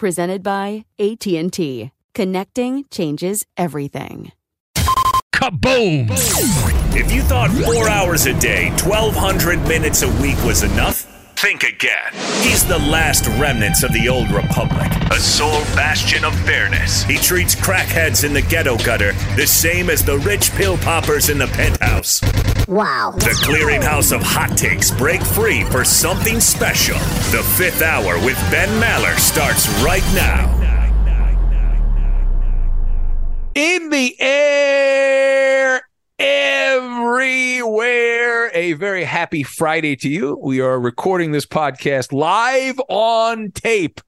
Presented by AT&T. Connecting changes everything. Kaboom! If you thought four hours a day, 1,200 minutes a week was enough, think again. He's the last remnants of the old republic, a sole bastion of fairness. He treats crackheads in the ghetto gutter the same as the rich pill poppers in the penthouse. Wow. The clearinghouse of hot takes break free for something special. The fifth hour with Ben Maller starts right now. In the air, everywhere. A very happy Friday to you. We are recording this podcast live on tape.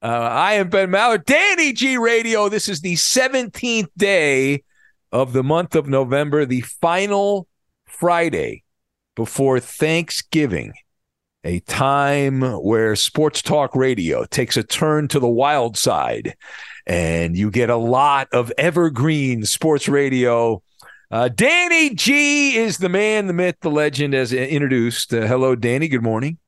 Uh, I am Ben Maller, Danny G Radio. This is the 17th day of the month of November, the final Friday before Thanksgiving, a time where sports talk radio takes a turn to the wild side and you get a lot of evergreen sports radio. Uh, Danny G is the man, the myth, the legend, as introduced. Uh, hello, Danny. Good morning.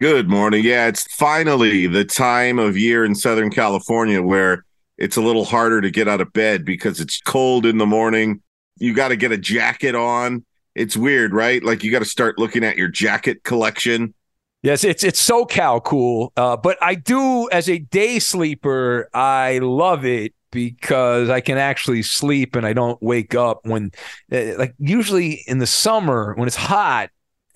Good morning. Yeah, it's finally the time of year in Southern California where it's a little harder to get out of bed because it's cold in the morning. You got to get a jacket on it's weird, right? Like you got to start looking at your jacket collection. Yes, it's it's SoCal cool, uh, but I do as a day sleeper. I love it because I can actually sleep and I don't wake up when, uh, like, usually in the summer when it's hot,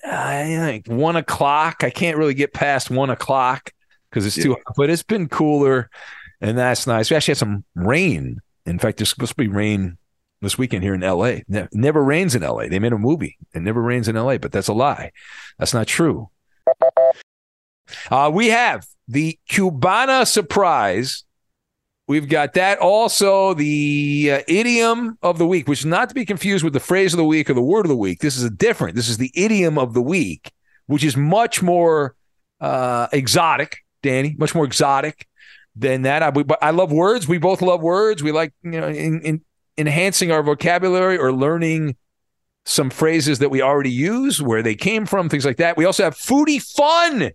I think one o'clock. I can't really get past one o'clock because it's too. Hot, but it's been cooler, and that's nice. We actually had some rain. In fact, there's supposed to be rain this weekend here in LA. Ne- never rains in LA. They made a movie. It never rains in LA, but that's a lie. That's not true. Uh, we have the Cubana surprise. We've got that. Also, the uh, idiom of the week, which is not to be confused with the phrase of the week or the word of the week. This is a different. This is the idiom of the week, which is much more uh, exotic, Danny, much more exotic than that. I, we, I love words. We both love words. We like, you know, in, in enhancing our vocabulary or learning some phrases that we already use, where they came from, things like that. We also have foodie fun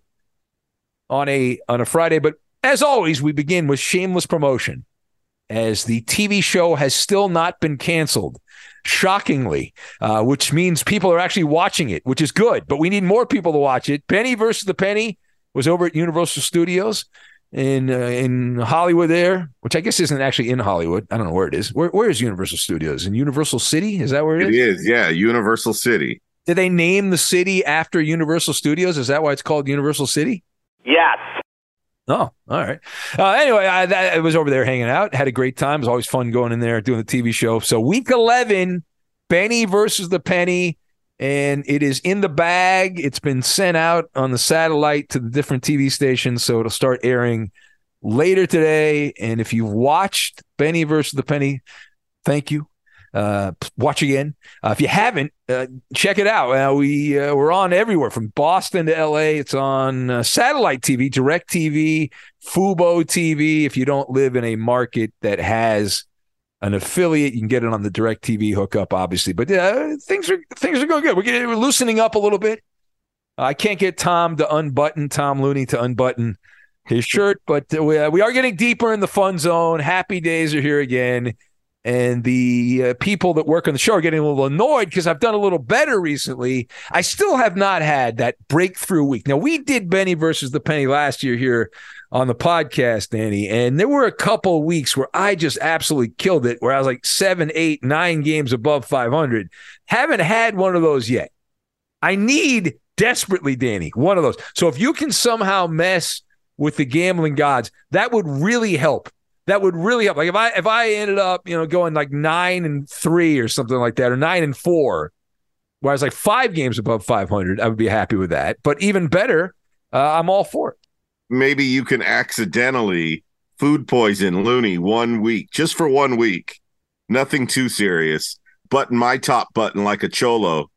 on a on a Friday, but as always, we begin with shameless promotion, as the TV show has still not been canceled. Shockingly, uh, which means people are actually watching it, which is good. But we need more people to watch it. Benny versus the Penny was over at Universal Studios in uh, in Hollywood there, which I guess isn't actually in Hollywood. I don't know where it is. Where where is Universal Studios? In Universal City? Is that where it is? It is, yeah, Universal City. Did they name the city after Universal Studios? Is that why it's called Universal City? Yes. Oh, all right. Uh, anyway, I, I was over there hanging out. Had a great time. It was always fun going in there doing the TV show. So week eleven, Benny versus the Penny and it is in the bag. It's been sent out on the satellite to the different TV stations, so it'll start airing later today. And if you've watched Benny versus the Penny, thank you. Uh, watch again. Uh, if you haven't, uh, check it out. Uh, we uh, we're on everywhere from Boston to LA. It's on uh, satellite TV, Direct TV, Fubo TV. If you don't live in a market that has an affiliate, you can get it on the Direct TV hookup, obviously. But uh, things are things are going good. We're getting we're loosening up a little bit. I can't get Tom to unbutton Tom Looney to unbutton his shirt, but we, we are getting deeper in the fun zone. Happy days are here again and the uh, people that work on the show are getting a little annoyed because I've done a little better recently. I still have not had that breakthrough week. Now, we did Benny versus the Penny last year here on the podcast, Danny, and there were a couple weeks where I just absolutely killed it, where I was like seven, eight, nine games above 500. Haven't had one of those yet. I need desperately, Danny, one of those. So if you can somehow mess with the gambling gods, that would really help that would really help. Like if I if I ended up, you know, going like nine and three or something like that, or nine and four, where I was like five games above 500, I would be happy with that. But even better, uh, I'm all for it. Maybe you can accidentally food poison Looney one week, just for one week. Nothing too serious. Button my top button like a cholo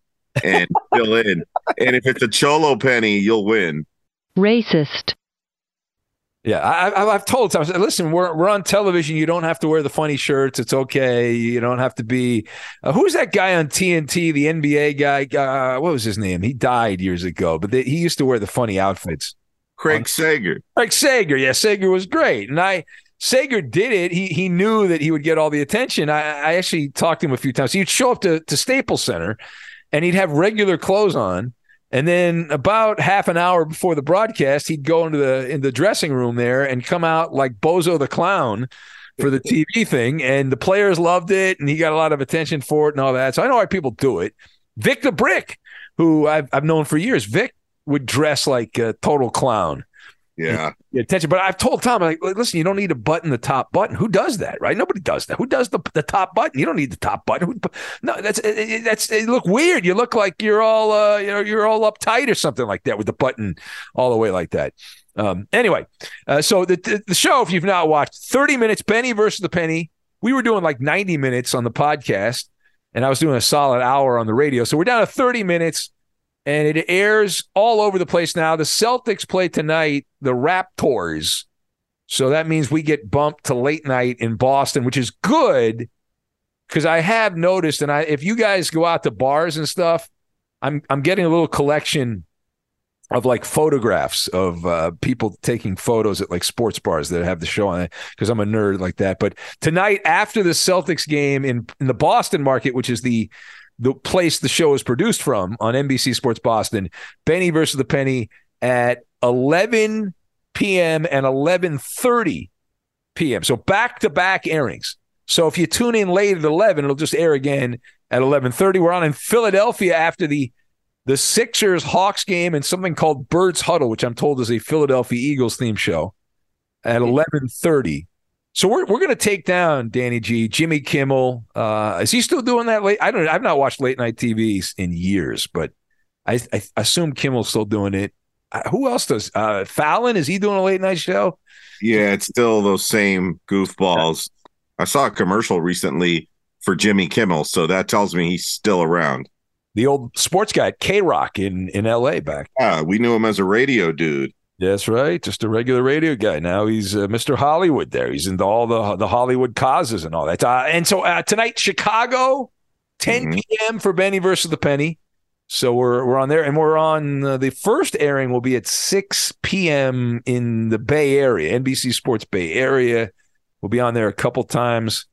and fill in. And if it's a cholo penny, you'll win. Racist. Yeah, I, have told times. Listen, we're we're on television. You don't have to wear the funny shirts. It's okay. You don't have to be. Uh, who's that guy on TNT? The NBA guy. Uh, what was his name? He died years ago, but they, he used to wear the funny outfits. Craig Sager. Craig Sager. Yeah, Sager was great, and I Sager did it. He he knew that he would get all the attention. I, I actually talked to him a few times. He'd show up to to Staples Center, and he'd have regular clothes on and then about half an hour before the broadcast, he'd go into the in the dressing room there and come out like Bozo the clown for the TV thing. And the players loved it, and he got a lot of attention for it and all that. So I know why people do it. Vic the Brick, who I've I've known for years, Vic would dress like a total clown. Yeah. Attention. But I've told Tom, like, listen, you don't need to button the top button. Who does that, right? Nobody does that. Who does the, the top button? You don't need the top button. no, that's that's you look weird. You look like you're all uh, you know, you're all uptight or something like that with the button all the way like that. Um, anyway, uh, so the, the the show, if you've not watched, 30 minutes, Benny versus the Penny. We were doing like 90 minutes on the podcast, and I was doing a solid hour on the radio. So we're down to 30 minutes and it airs all over the place now. The Celtics play tonight, the Raptors. So that means we get bumped to late night in Boston, which is good because I have noticed, and I if you guys go out to bars and stuff, I'm I'm getting a little collection of like photographs of uh, people taking photos at like sports bars that have the show on it because I'm a nerd like that. But tonight, after the Celtics game in in the Boston market, which is the the place the show is produced from on NBC Sports Boston, Benny versus the Penny at 11 p.m. and 11:30 p.m. So back to back airings. So if you tune in late at 11, it'll just air again at 11:30. We're on in Philadelphia after the the Sixers Hawks game and something called Birds Huddle, which I'm told is a Philadelphia Eagles theme show at mm-hmm. 11:30. So we're we're gonna take down Danny G, Jimmy Kimmel. Uh, is he still doing that late? I don't. I've not watched late night TV in years, but I, I assume Kimmel's still doing it. Uh, who else does? Uh, Fallon is he doing a late night show? Yeah, it's still those same goofballs. I saw a commercial recently for Jimmy Kimmel, so that tells me he's still around. The old sports guy KROQ in in L.A. back. Yeah, we knew him as a radio dude. That's right. Just a regular radio guy. Now he's uh, Mr. Hollywood there. He's into all the the Hollywood causes and all that. Uh, and so uh, tonight, Chicago, 10 mm-hmm. p.m. for Benny versus the Penny. So we're we're on there, and we're on uh, the first airing will be at 6 p.m. in the Bay Area, NBC Sports Bay Area. We'll be on there a couple times,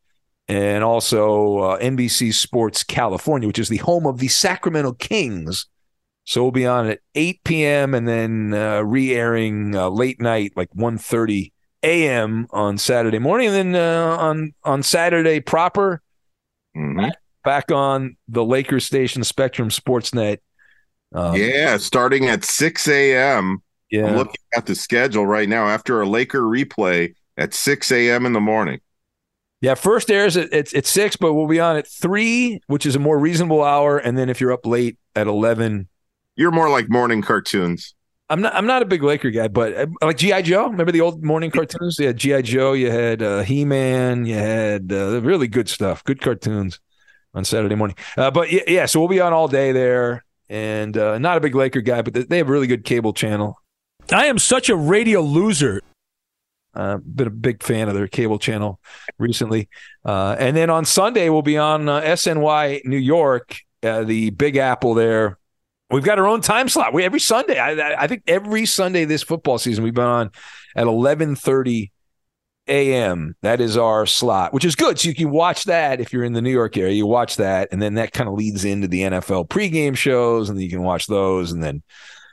and also uh, NBC Sports California, which is the home of the Sacramento Kings so we'll be on at 8 p.m. and then uh, re-airing uh, late night, like 1.30 a.m. on Saturday morning, and then uh, on on Saturday proper, mm-hmm. back, on the Lakers station, Spectrum Sportsnet. Um, yeah, starting at 6 a.m. Yeah, I'm looking at the schedule right now. After a Laker replay at 6 a.m. in the morning. Yeah, first airs at, at, at six, but we'll be on at three, which is a more reasonable hour, and then if you're up late at 11 you're more like morning cartoons. I'm not. I'm not a big Laker guy, but uh, like GI Joe. Remember the old morning cartoons? You had GI Joe. You had uh, He Man. You had uh, really good stuff. Good cartoons on Saturday morning. Uh, but yeah, yeah, so we'll be on all day there. And uh, not a big Laker guy, but they have a really good cable channel. I am such a radio loser. Uh, been a big fan of their cable channel recently. Uh, and then on Sunday, we'll be on uh, SNY New York, uh, the Big Apple there. We've got our own time slot. We every Sunday. I, I think every Sunday this football season we've been on at eleven thirty a.m. That is our slot, which is good. So you can watch that if you're in the New York area. You watch that, and then that kind of leads into the NFL pregame shows, and then you can watch those, and then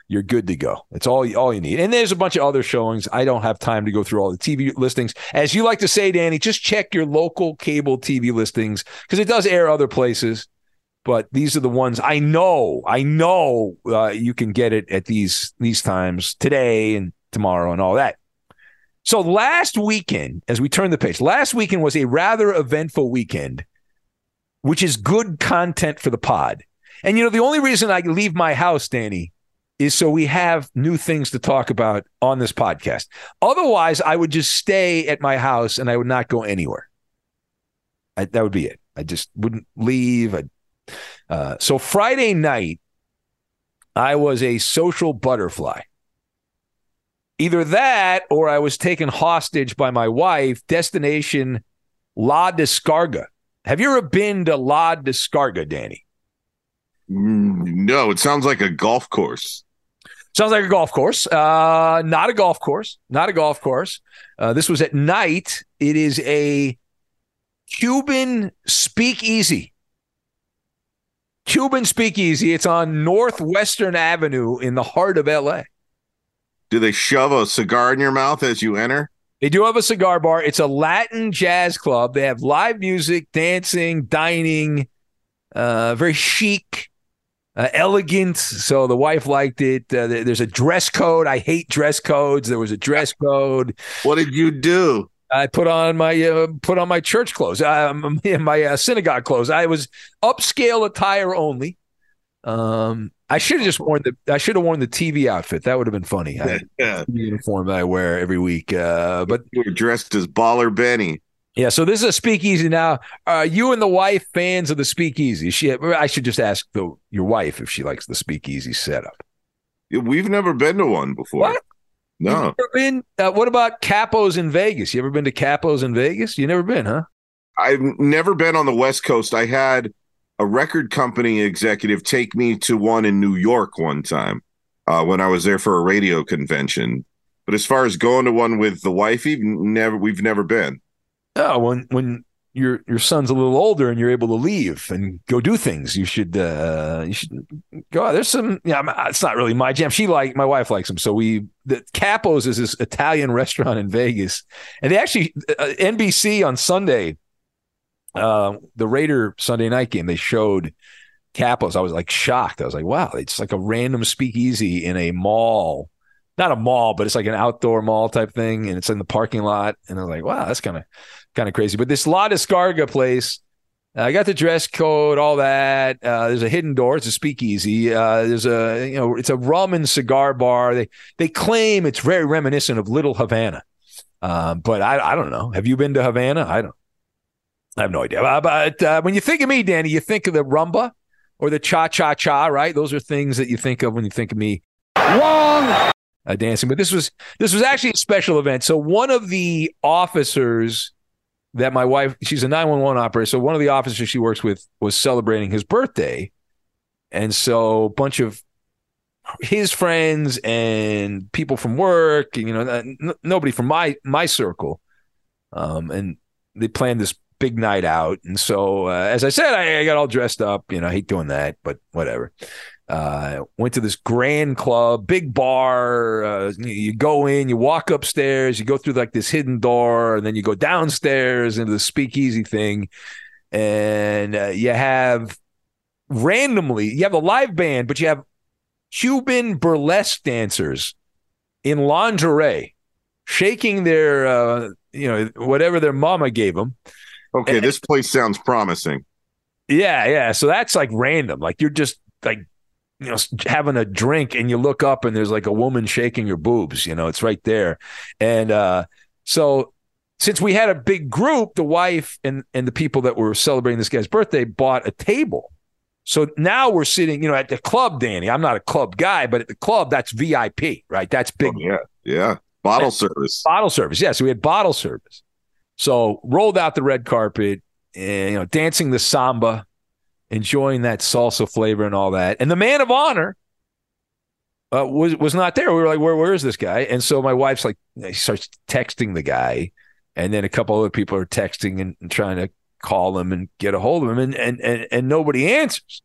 you're good to go. It's all all you need. And there's a bunch of other showings. I don't have time to go through all the TV listings. As you like to say, Danny, just check your local cable TV listings because it does air other places. But these are the ones I know. I know uh, you can get it at these these times today and tomorrow and all that. So last weekend, as we turn the page, last weekend was a rather eventful weekend, which is good content for the pod. And you know, the only reason I leave my house, Danny, is so we have new things to talk about on this podcast. Otherwise, I would just stay at my house and I would not go anywhere. I, that would be it. I just wouldn't leave. Uh, so Friday night, I was a social butterfly. Either that or I was taken hostage by my wife, destination La Descarga. Have you ever been to La Descarga, Danny? Mm, no, it sounds like a golf course. Sounds like a golf course. Uh, not a golf course. Not a golf course. Uh, this was at night. It is a Cuban speakeasy. Cuban speakeasy. It's on Northwestern Avenue in the heart of LA. Do they shove a cigar in your mouth as you enter? They do have a cigar bar. It's a Latin jazz club. They have live music, dancing, dining, uh, very chic, uh, elegant. So the wife liked it. Uh, there's a dress code. I hate dress codes. There was a dress code. What did you do? I put on my uh, put on my church clothes, um, my uh, synagogue clothes. I was upscale attire only. Um, I should have just worn the I should have worn the TV outfit. That would have been funny. I, yeah. uniform that I wear every week. Uh, but you were dressed as Baller Benny. Yeah, so this is a speakeasy now. Are you and the wife fans of the speakeasy? She, I should just ask the, your wife if she likes the speakeasy setup. We've never been to one before. What? No. been? Uh, what about Capos in Vegas? You ever been to Capos in Vegas? You never been, huh? I've never been on the West Coast. I had a record company executive take me to one in New York one time uh, when I was there for a radio convention. But as far as going to one with the wifey, never we've never been. Oh, when when your your son's a little older and you're able to leave and go do things, you should uh, you should go. There's some yeah, it's not really my jam. She like my wife likes them, so we the Capos is this Italian restaurant in Vegas, and they actually uh, NBC on Sunday uh, the Raider Sunday night game, they showed Capos. I was like shocked. I was like, wow, it's like a random speakeasy in a mall. Not a mall, but it's like an outdoor mall type thing, and it's in the parking lot. And I was like, wow, that's kind of kind of crazy. But this La Descarga place, I got the dress code, all that. Uh, there's a hidden door. It's a speakeasy. Uh, there's a you know, it's a rum and cigar bar. They they claim it's very reminiscent of Little Havana, um, but I I don't know. Have you been to Havana? I don't. I have no idea. Uh, but uh, when you think of me, Danny, you think of the rumba or the cha cha cha, right? Those are things that you think of when you think of me. Wrong. Uh, dancing, but this was this was actually a special event. So one of the officers that my wife, she's a nine one one operator. So one of the officers she works with was celebrating his birthday, and so a bunch of his friends and people from work, you know, nobody from my my circle, um, and they planned this big night out. And so, uh, as I said, I, I, got all dressed up. You know, I hate doing that, but whatever. Uh, went to this grand club, big bar. Uh, you go in, you walk upstairs, you go through like this hidden door, and then you go downstairs into the speakeasy thing. And uh, you have randomly, you have a live band, but you have Cuban burlesque dancers in lingerie shaking their, uh, you know, whatever their mama gave them Okay, and, this place sounds promising. Yeah, yeah. So that's like random. Like you're just like you know having a drink and you look up and there's like a woman shaking her boobs you know it's right there. And uh so since we had a big group the wife and and the people that were celebrating this guy's birthday bought a table. So now we're sitting you know at the club danny. I'm not a club guy but at the club that's vip right? That's big. Oh, yeah, yeah. Bottle service. bottle service. Yeah. So we had bottle service. So rolled out the red carpet and you know dancing the samba enjoying that salsa flavor and all that. And the man of honor uh, was was not there. We were like where where is this guy? And so my wife's like starts texting the guy. And then a couple other people are texting and, and trying to call him and get a hold of him. And and and, and nobody answers.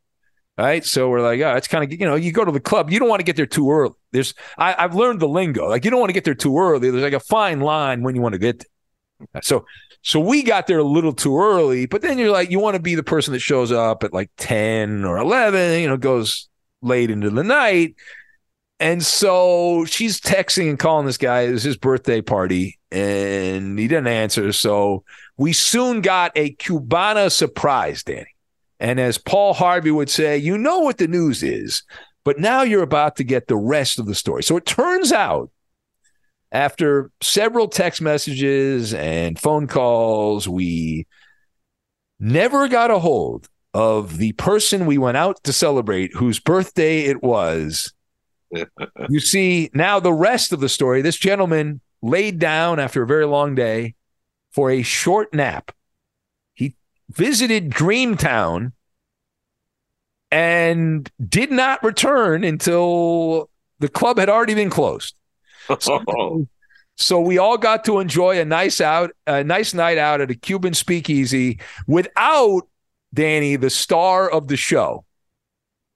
Right? So we're like oh it's kind of you know you go to the club you don't want to get there too early. There's I, i've learned the lingo. Like you don't want to get there too early. There's like a fine line when you want to get there. So so we got there a little too early but then you're like you want to be the person that shows up at like 10 or 11 you know goes late into the night and so she's texting and calling this guy. It was his birthday party, and he didn't answer. So we soon got a Cubana surprise, Danny. And as Paul Harvey would say, you know what the news is, but now you're about to get the rest of the story. So it turns out, after several text messages and phone calls, we never got a hold of the person we went out to celebrate whose birthday it was you see now the rest of the story. This gentleman laid down after a very long day for a short nap. He visited Dreamtown and did not return until the club had already been closed. So, so we all got to enjoy a nice out, a nice night out at a Cuban speakeasy without Danny, the star of the show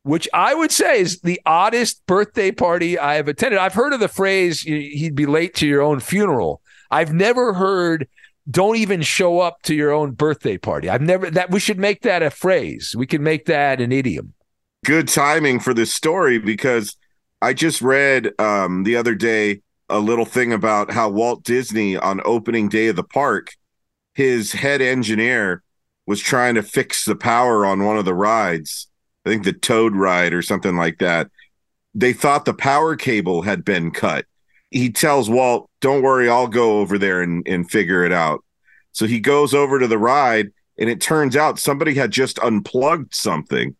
which I would say is the oddest birthday party I have attended. I've heard of the phrase he'd be late to your own funeral. I've never heard don't even show up to your own birthday party. I've never that we should make that a phrase. We can make that an idiom. Good timing for this story because I just read um, the other day a little thing about how Walt Disney on opening day of the park, his head engineer was trying to fix the power on one of the rides I think the Toad ride or something like that. They thought the power cable had been cut. He tells Walt, "Don't worry, I'll go over there and, and figure it out." So he goes over to the ride, and it turns out somebody had just unplugged something.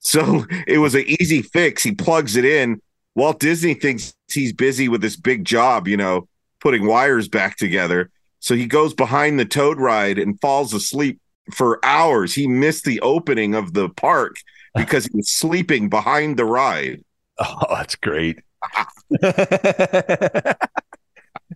So it was an easy fix. He plugs it in. Walt Disney thinks he's busy with this big job, you know, putting wires back together. So he goes behind the Toad ride and falls asleep for hours. He missed the opening of the park because he was sleeping behind the ride. Oh, that's great.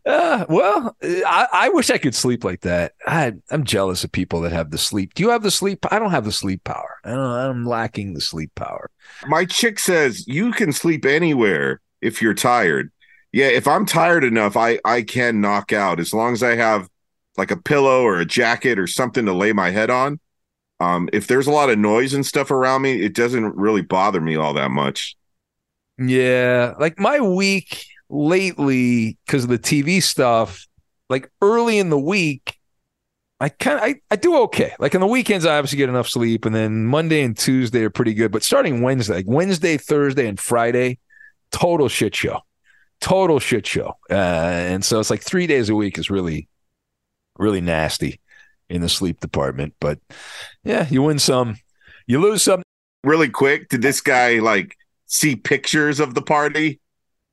uh, well, I, I, wish I could sleep like that. I, am jealous of people that have the sleep. Do you have the sleep? I don't have the sleep power. I don't, I'm lacking the sleep power. My chick says you can sleep anywhere if you're tired. Yeah, if I'm tired enough, I I can knock out as long as I have like a pillow or a jacket or something to lay my head on. Um, if there's a lot of noise and stuff around me, it doesn't really bother me all that much. Yeah, like my week lately because of the TV stuff. Like early in the week, I kind of I, I do okay. Like on the weekends, I obviously get enough sleep, and then Monday and Tuesday are pretty good. But starting Wednesday, like Wednesday, Thursday, and Friday, total shit show, total shit show. Uh, and so it's like three days a week is really, really nasty in the sleep department. But yeah, you win some, you lose some. Really quick, did this guy like see pictures of the party?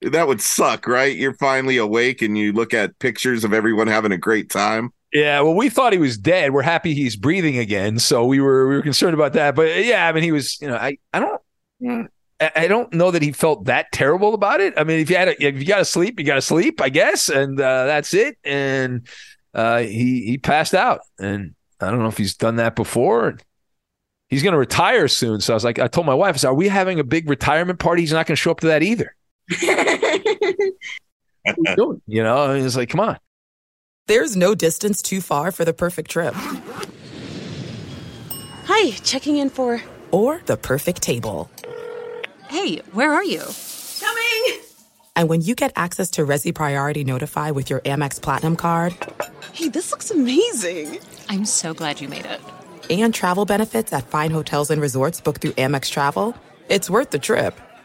That would suck, right? You're finally awake and you look at pictures of everyone having a great time. Yeah, well, we thought he was dead. We're happy he's breathing again, so we were we were concerned about that. But yeah, I mean, he was. You know, I I don't. I don't know that he felt that terrible about it. I mean, if you had a, if you got to sleep, you got to sleep, I guess, and uh, that's it. And uh, he he passed out, and I don't know if he's done that before. He's going to retire soon, so I was like, I told my wife, I said, "Are we having a big retirement party?" He's not going to show up to that either. You know, and it's like, come on. There's no distance too far for the perfect trip. Hi, checking in for. Or the perfect table. Hey, where are you? Coming! And when you get access to Resy Priority Notify with your Amex Platinum card. Hey, this looks amazing! I'm so glad you made it. And travel benefits at fine hotels and resorts booked through Amex Travel. It's worth the trip.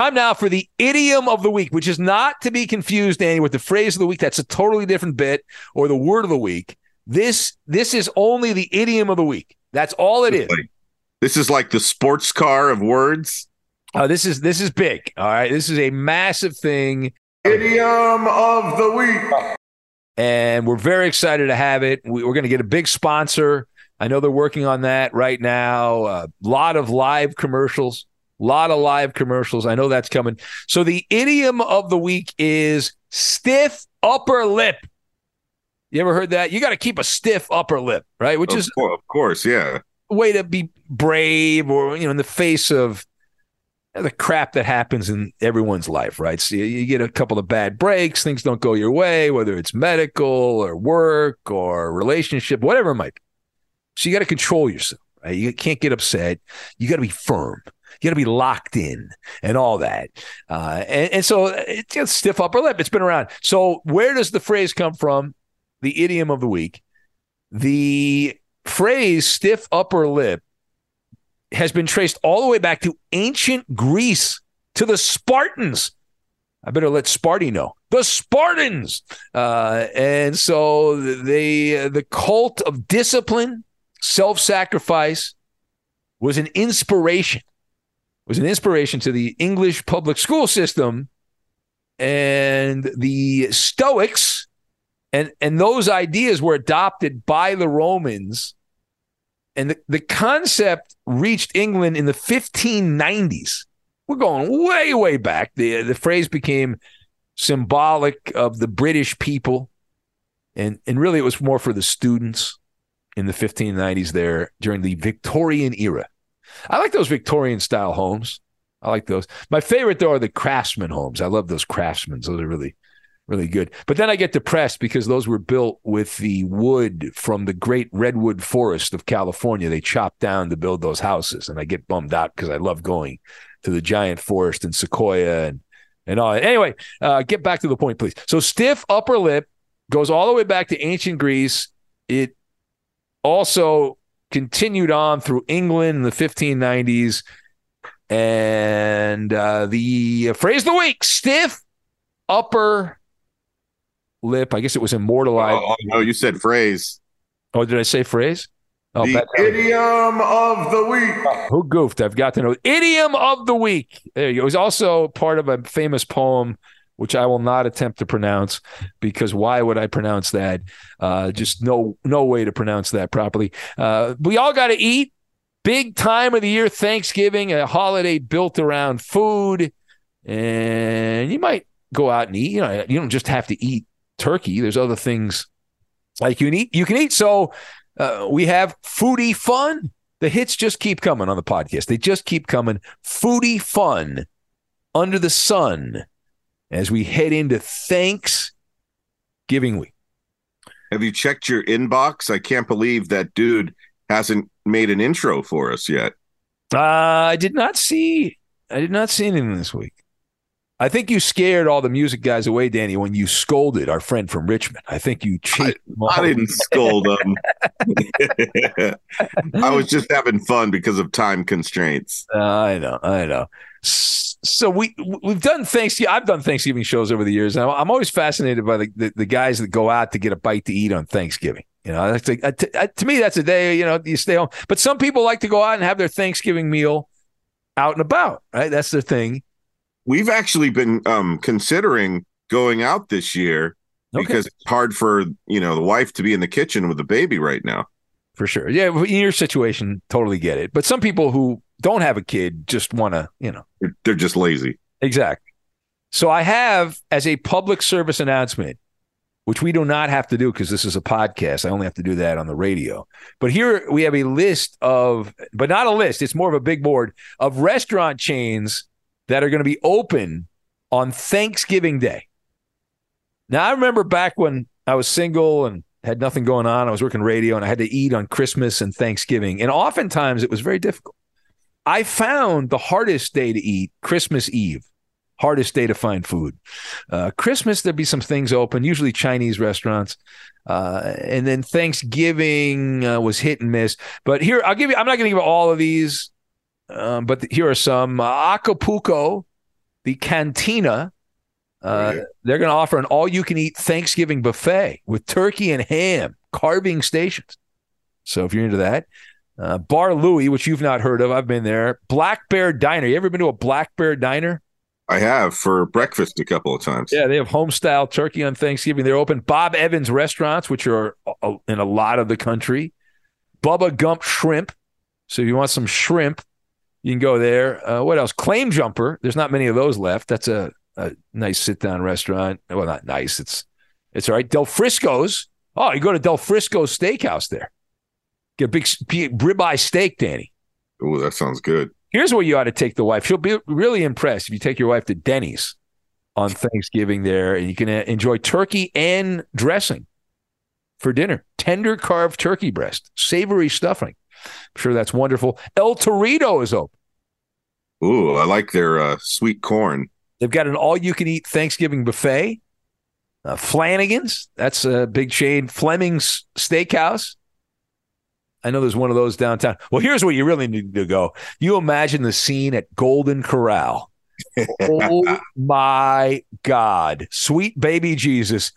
Time now for the idiom of the week, which is not to be confused, Danny, with the phrase of the week. That's a totally different bit, or the word of the week. This this is only the idiom of the week. That's all it is. This is like the sports car of words. Uh, this is this is big. All right, this is a massive thing. Idiom of the week. and we're very excited to have it. We, are going to get a big sponsor. I know they're working on that right now. A lot of live commercials, a lot of live commercials. I know that's coming. So the idiom of the week is stiff upper lip. You ever heard that? You got to keep a stiff upper lip, right? Which of is course, of course, yeah. way to be brave or you know in the face of the crap that happens in everyone's life, right? So you, you get a couple of bad breaks, things don't go your way, whether it's medical or work or relationship, whatever it might be. So you got to control yourself, right? You can't get upset. You got to be firm. You got to be locked in and all that. Uh, and, and so it's a stiff upper lip. It's been around. So where does the phrase come from? The idiom of the week. The phrase stiff upper lip has been traced all the way back to ancient Greece, to the Spartans. I better let Sparty know. The Spartans. Uh, and so they, the cult of discipline, self sacrifice was an inspiration, was an inspiration to the English public school system and the Stoics. And, and those ideas were adopted by the Romans and the, the concept reached England in the 1590s. We're going way, way back. The, the phrase became symbolic of the British people. And, and really, it was more for the students in the 1590s there during the Victorian era. I like those Victorian style homes. I like those. My favorite, though, are the craftsman homes. I love those craftsmen. Those are really really good. But then I get depressed because those were built with the wood from the great redwood forest of California. They chopped down to build those houses, and I get bummed out because I love going to the giant forest and sequoia and and all. Anyway, uh, get back to the point, please. So stiff upper lip goes all the way back to ancient Greece. It also continued on through England in the 1590s. And uh, the phrase of the week stiff upper lip. I guess it was immortalized. Oh, no, you said phrase. Oh, did I say phrase? Oh, the idiom of the week. Who goofed? I've got to know. Idiom of the week. There you go. It was also part of a famous poem, which I will not attempt to pronounce because why would I pronounce that? Uh, just no, no way to pronounce that properly. Uh, we all got to eat. Big time of the year, Thanksgiving, a holiday built around food, and you might go out and eat. You know, you don't just have to eat turkey. There's other things like you can eat. You can eat. So uh, we have foodie fun. The hits just keep coming on the podcast. They just keep coming. Foodie fun under the sun as we head into Thanksgiving week. Have you checked your inbox? I can't believe that dude hasn't made an intro for us yet. Uh, I did not see. I did not see anything this week. I think you scared all the music guys away, Danny, when you scolded our friend from Richmond. I think you cheated. I, I didn't scold them. I was just having fun because of time constraints. Uh, I know, I know. So we we've done Thanksgiving. I've done Thanksgiving shows over the years, and I'm always fascinated by the, the, the guys that go out to get a bite to eat on Thanksgiving. You know, that's like, uh, to, uh, to me that's a day. You know, you stay home, but some people like to go out and have their Thanksgiving meal out and about. Right, that's their thing. We've actually been um, considering going out this year okay. because it's hard for you know the wife to be in the kitchen with the baby right now. For sure, yeah. In your situation, totally get it. But some people who don't have a kid just want to, you know, they're, they're just lazy. Exactly. So I have as a public service announcement, which we do not have to do because this is a podcast. I only have to do that on the radio. But here we have a list of, but not a list. It's more of a big board of restaurant chains that are going to be open on Thanksgiving Day. Now, I remember back when I was single and had nothing going on, I was working radio and I had to eat on Christmas and Thanksgiving. And oftentimes it was very difficult. I found the hardest day to eat Christmas Eve, hardest day to find food. Uh, Christmas, there'd be some things open, usually Chinese restaurants. Uh, and then Thanksgiving uh, was hit and miss. But here, I'll give you, I'm not going to give all of these um, but here are some uh, Acapulco, the Cantina. Uh, right. They're going to offer an all-you-can-eat Thanksgiving buffet with turkey and ham, carving stations. So if you're into that, uh, Bar Louie, which you've not heard of, I've been there. Black Bear Diner. You ever been to a Black Bear Diner? I have for breakfast a couple of times. Yeah, they have home style turkey on Thanksgiving. They're open. Bob Evans restaurants, which are in a lot of the country. Bubba Gump Shrimp. So if you want some shrimp, you can go there. Uh, what else? Claim Jumper. There's not many of those left. That's a, a nice sit down restaurant. Well, not nice. It's it's all right. Del Frisco's. Oh, you go to Del Frisco's Steakhouse there. Get a big, big ribeye steak, Danny. Oh, that sounds good. Here's where you ought to take the wife. She'll be really impressed if you take your wife to Denny's on Thanksgiving there, and you can uh, enjoy turkey and dressing for dinner. Tender carved turkey breast, savory stuffing. I'm sure that's wonderful. El Torito is open. Ooh, I like their uh, sweet corn. They've got an all-you-can-eat Thanksgiving buffet. Uh, Flanagan's, that's a big chain. Fleming's Steakhouse. I know there's one of those downtown. Well, here's where you really need to go. You imagine the scene at Golden Corral. oh my God. Sweet baby Jesus.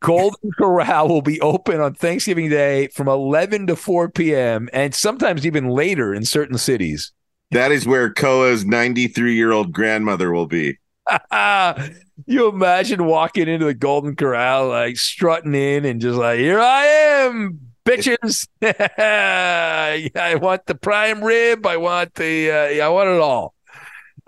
Golden Corral will be open on Thanksgiving Day from 11 to 4 p.m. and sometimes even later in certain cities. That is where Koa's 93 year old grandmother will be. you imagine walking into the Golden Corral, like strutting in and just like, here I am, bitches. I want the prime rib. I want the, uh, I want it all.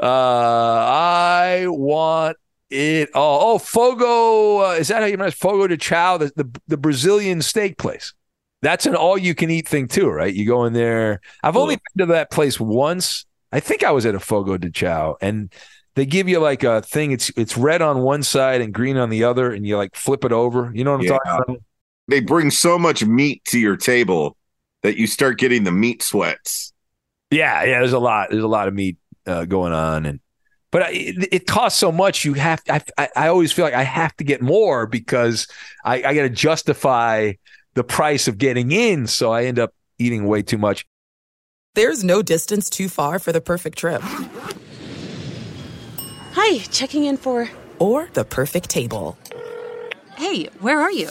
Uh, I want it oh, oh Fogo uh, is that how you pronounce Fogo de Chao the, the, the Brazilian steak place. That's an all you can eat thing too, right? You go in there. I've only been to that place once. I think I was at a Fogo de Chao and they give you like a thing. It's it's red on one side and green on the other, and you like flip it over. You know what I'm yeah. talking about? They bring so much meat to your table that you start getting the meat sweats. Yeah, yeah. There's a lot. There's a lot of meat uh, going on, and but it, it, costs so much. You have, I, I always feel like I have to get more because I, I got to justify the price of getting in. So I end up eating way too much. There's no distance too far for the perfect trip. Hi, checking in for. Or the perfect table. Hey, where are you?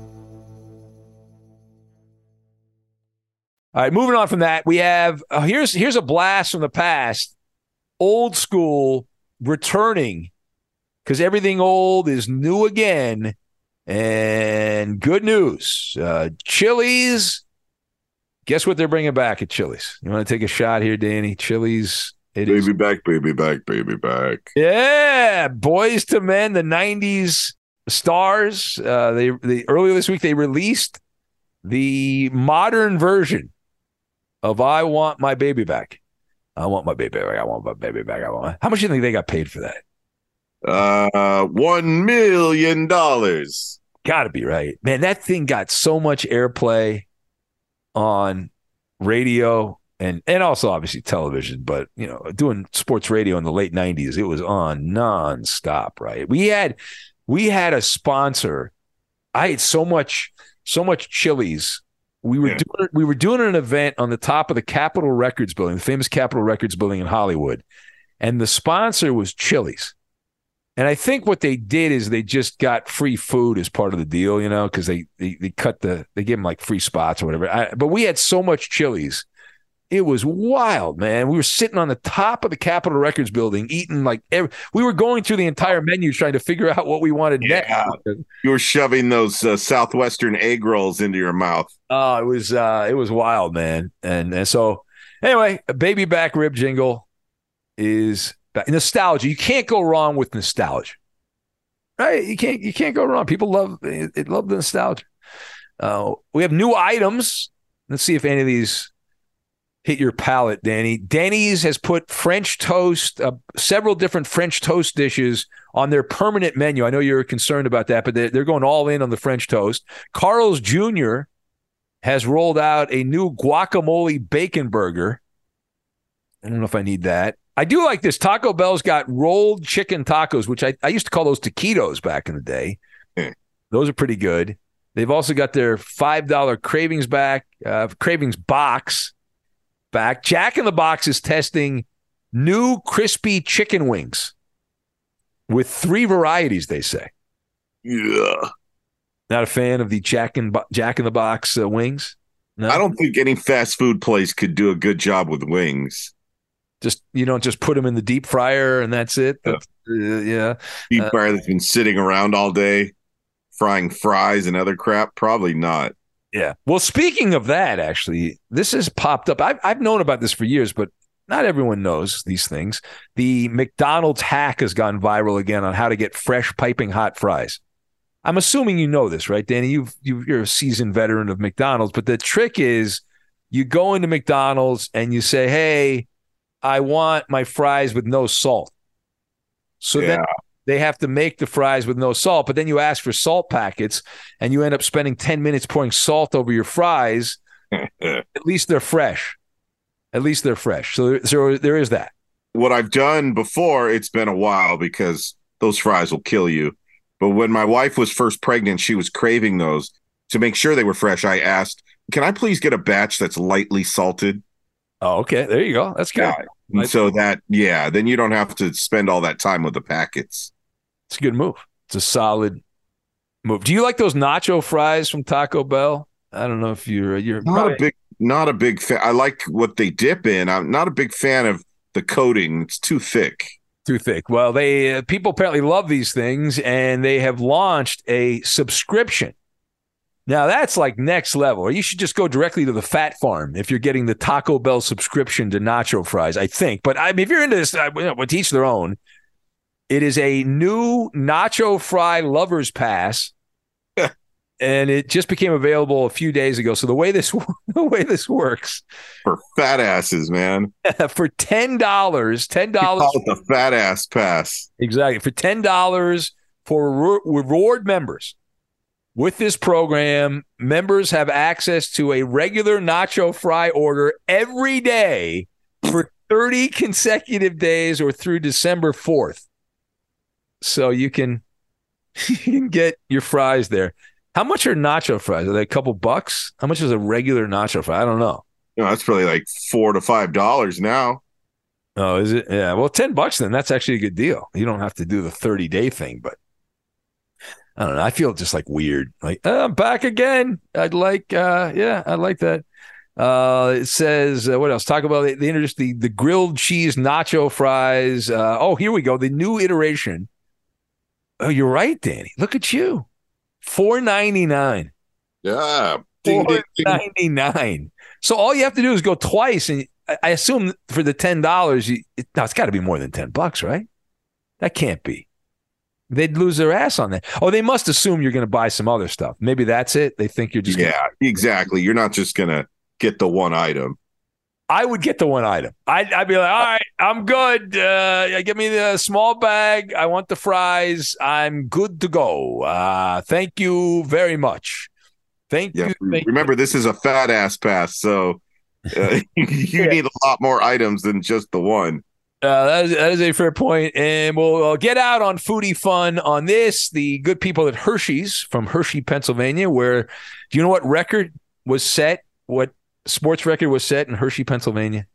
All right, moving on from that, we have uh, here's here's a blast from the past, old school returning, because everything old is new again, and good news, uh, Chili's. Guess what they're bringing back at Chili's? You want to take a shot here, Danny? Chili's. It baby is, back, baby back, baby back. Yeah, Boyz II Men, the '90s stars. Uh, they they earlier this week they released the modern version of I want my baby back. I want my baby back. I want my baby back. I want. My... How much do you think they got paid for that? Uh, one million dollars. Got to be right, man. That thing got so much airplay on radio and and also obviously television. But you know, doing sports radio in the late '90s, it was on nonstop. Right? We had we had a sponsor. I had so much so much Chili's we were yeah. doing we were doing an event on the top of the Capitol Records building, the famous Capitol Records building in Hollywood, and the sponsor was Chili's. And I think what they did is they just got free food as part of the deal, you know, because they, they they cut the they gave them like free spots or whatever. I, but we had so much Chili's it was wild, man. We were sitting on the top of the Capitol Records building, eating like every, we were going through the entire menu trying to figure out what we wanted yeah. next. You were shoving those uh, southwestern egg rolls into your mouth. Oh, it was uh, it was wild, man. And and so anyway, a baby back rib jingle is back. nostalgia. You can't go wrong with nostalgia, right? You can't you can't go wrong. People love it, love the nostalgia. Uh, we have new items. Let's see if any of these hit your palate, Danny. Denny's has put French toast, uh, several different French toast dishes on their permanent menu. I know you're concerned about that, but they're, they're going all in on the French toast. Carl's Jr. has rolled out a new guacamole bacon burger. I don't know if I need that. I do like this. Taco Bell's got rolled chicken tacos, which I, I used to call those taquitos back in the day. Mm. Those are pretty good. They've also got their $5 cravings back, uh, cravings box back. Jack in the Box is testing new crispy chicken wings with three varieties, they say. Yeah. Not a fan of the Jack in, Bo- Jack in the Box uh, wings? No? I don't think any fast food place could do a good job with wings. Just you don't just put them in the deep fryer and that's it. Yeah, uh, yeah. deep uh, fryer that's been sitting around all day, frying fries and other crap. Probably not. Yeah. Well, speaking of that, actually, this has popped up. I've, I've known about this for years, but not everyone knows these things. The McDonald's hack has gone viral again on how to get fresh, piping hot fries. I'm assuming you know this, right, Danny? You've, you are a seasoned veteran of McDonald's, but the trick is you go into McDonald's and you say, "Hey, I want my fries with no salt." So yeah. then they have to make the fries with no salt. But then you ask for salt packets and you end up spending 10 minutes pouring salt over your fries. At least they're fresh. At least they're fresh. So, so there is that. What I've done before, it's been a while because those fries will kill you. But when my wife was first pregnant, she was craving those. To make sure they were fresh, I asked, Can I please get a batch that's lightly salted? Oh, okay. There you go. That's good. Yeah. So that, yeah, then you don't have to spend all that time with the packets. It's a good move. It's a solid move. Do you like those nacho fries from Taco Bell? I don't know if you're you're not probably... a big not a big fan. I like what they dip in. I'm not a big fan of the coating. It's too thick. Too thick. Well, they uh, people apparently love these things, and they have launched a subscription. Now that's like next level. You should just go directly to the Fat Farm if you're getting the Taco Bell subscription to nacho fries. I think, but I mean, if you're into this, I, you know, teach their own. It is a new nacho fry lovers pass. and it just became available a few days ago. So the way this the way this works for fat asses, man. for ten dollars, ten dollars the fat ass pass. Exactly for ten dollars for reward members. With this program, members have access to a regular nacho fry order every day for 30 consecutive days or through December 4th so you can you can get your fries there. How much are nacho fries? Are they a couple bucks? How much is a regular nacho fry? I don't know. No, that's probably like four to five dollars now. Oh, is it? Yeah. Well, ten bucks then. That's actually a good deal. You don't have to do the thirty day thing, but I don't know. I feel just like weird. Like oh, I'm back again. I'd like. uh Yeah, I like that. Uh, it says uh, what else? Talk about they, they introduced the the grilled cheese nacho fries. Uh, oh, here we go. The new iteration Oh, you're right, Danny. Look at you. Four ninety nine. Yeah. Four ninety nine. So all you have to do is go twice, and I assume for the ten dollars, you it, no, it's got to be more than ten bucks, right? That can't be. They'd lose their ass on that. Oh, they must assume you're going to buy some other stuff. Maybe that's it. They think you're just yeah, gonna- exactly. You're not just going to get the one item. I would get the one item. I'd, I'd be like, all right, I'm good. Uh, give me the small bag. I want the fries. I'm good to go. Uh, thank you very much. Thank yeah, you. Thank remember, you. this is a fat ass pass, so uh, you need a lot more items than just the one. Uh, that, is, that is a fair point. And we'll uh, get out on foodie fun on this. The good people at Hershey's from Hershey, Pennsylvania, where do you know what record was set? What sports record was set in Hershey, Pennsylvania?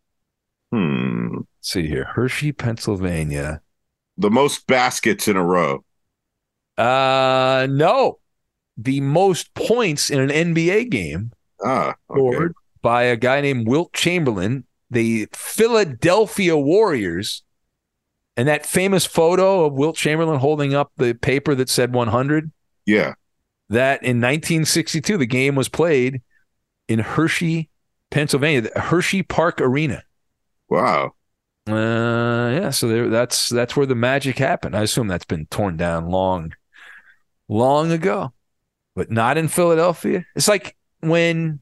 Hmm. Let's see here. Hershey, Pennsylvania. The most baskets in a row. Uh no. The most points in an NBA game ah, okay. scored by a guy named Wilt Chamberlain, the Philadelphia Warriors. And that famous photo of Wilt Chamberlain holding up the paper that said 100. Yeah. That in 1962, the game was played in Hershey, Pennsylvania, the Hersheypark Arena. Wow. Uh, yeah. So there, that's that's where the magic happened. I assume that's been torn down long, long ago, but not in Philadelphia. It's like when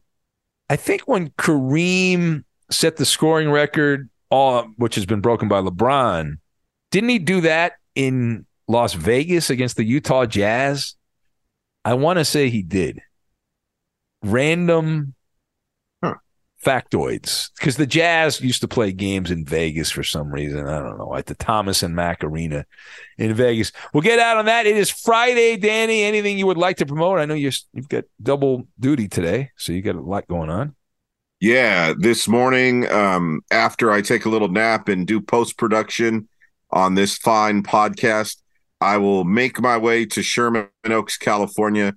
I think when Kareem set the scoring record, all which has been broken by LeBron. Didn't he do that in Las Vegas against the Utah Jazz? I want to say he did. Random factoids because the Jazz used to play games in Vegas for some reason. I don't know, at the Thomas and Mack Arena in Vegas. We'll get out on that. It is Friday, Danny. Anything you would like to promote? I know you're, you've got double duty today, so you got a lot going on. Yeah, this morning, um, after I take a little nap and do post production on this fine podcast, I will make my way to Sherman Oaks, California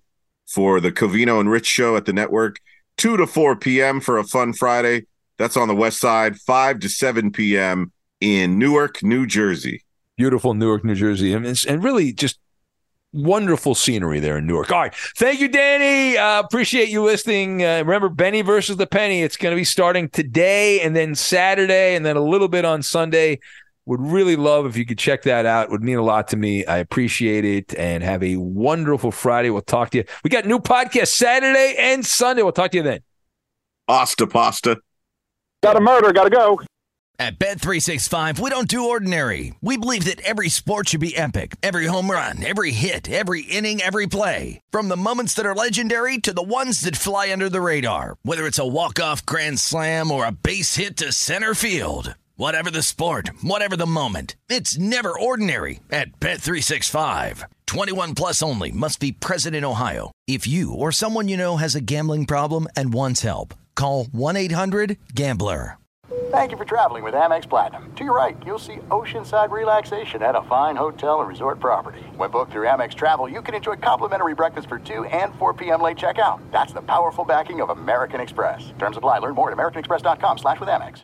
for the Covino and Rich show at the network. 2 to 4 p.m. for a fun Friday. That's on the west side, 5 to 7 p.m. in Newark, New Jersey. Beautiful Newark, New Jersey. and really just wonderful scenery there in Newark. All right. Thank you, Danny. Uh, appreciate you listening. Uh, remember, Benny versus the Penny. It's going to be starting today and then Saturday and then a little bit on Sunday. Would really love if you could check that out. Would mean a lot to me. I appreciate it and have a wonderful Friday. We'll talk to you. We got new podcast Saturday and Sunday. We'll talk to you then. Pasta, pasta. Got a murder. Got to go. At Bet 365, we don't do ordinary. We believe that every sport should be epic. Every home run, every hit, every inning, every play. From the moments that are legendary to the ones that fly under the radar. Whether it's a walk-off grand slam or a base hit to center field. Whatever the sport, whatever the moment, it's never ordinary at Bet365. 21 plus only must be present in Ohio. If you or someone you know has a gambling problem and wants help, call 1-800-GAMBLER. Thank you for traveling with Amex Platinum. To your right, you'll see oceanside relaxation at a fine hotel and resort property. When booked through Amex Travel, you can enjoy complimentary breakfast for 2 and 4 p.m. late checkout. That's the powerful backing of American Express. Terms apply. Learn more at americanexpress.com slash with Amex.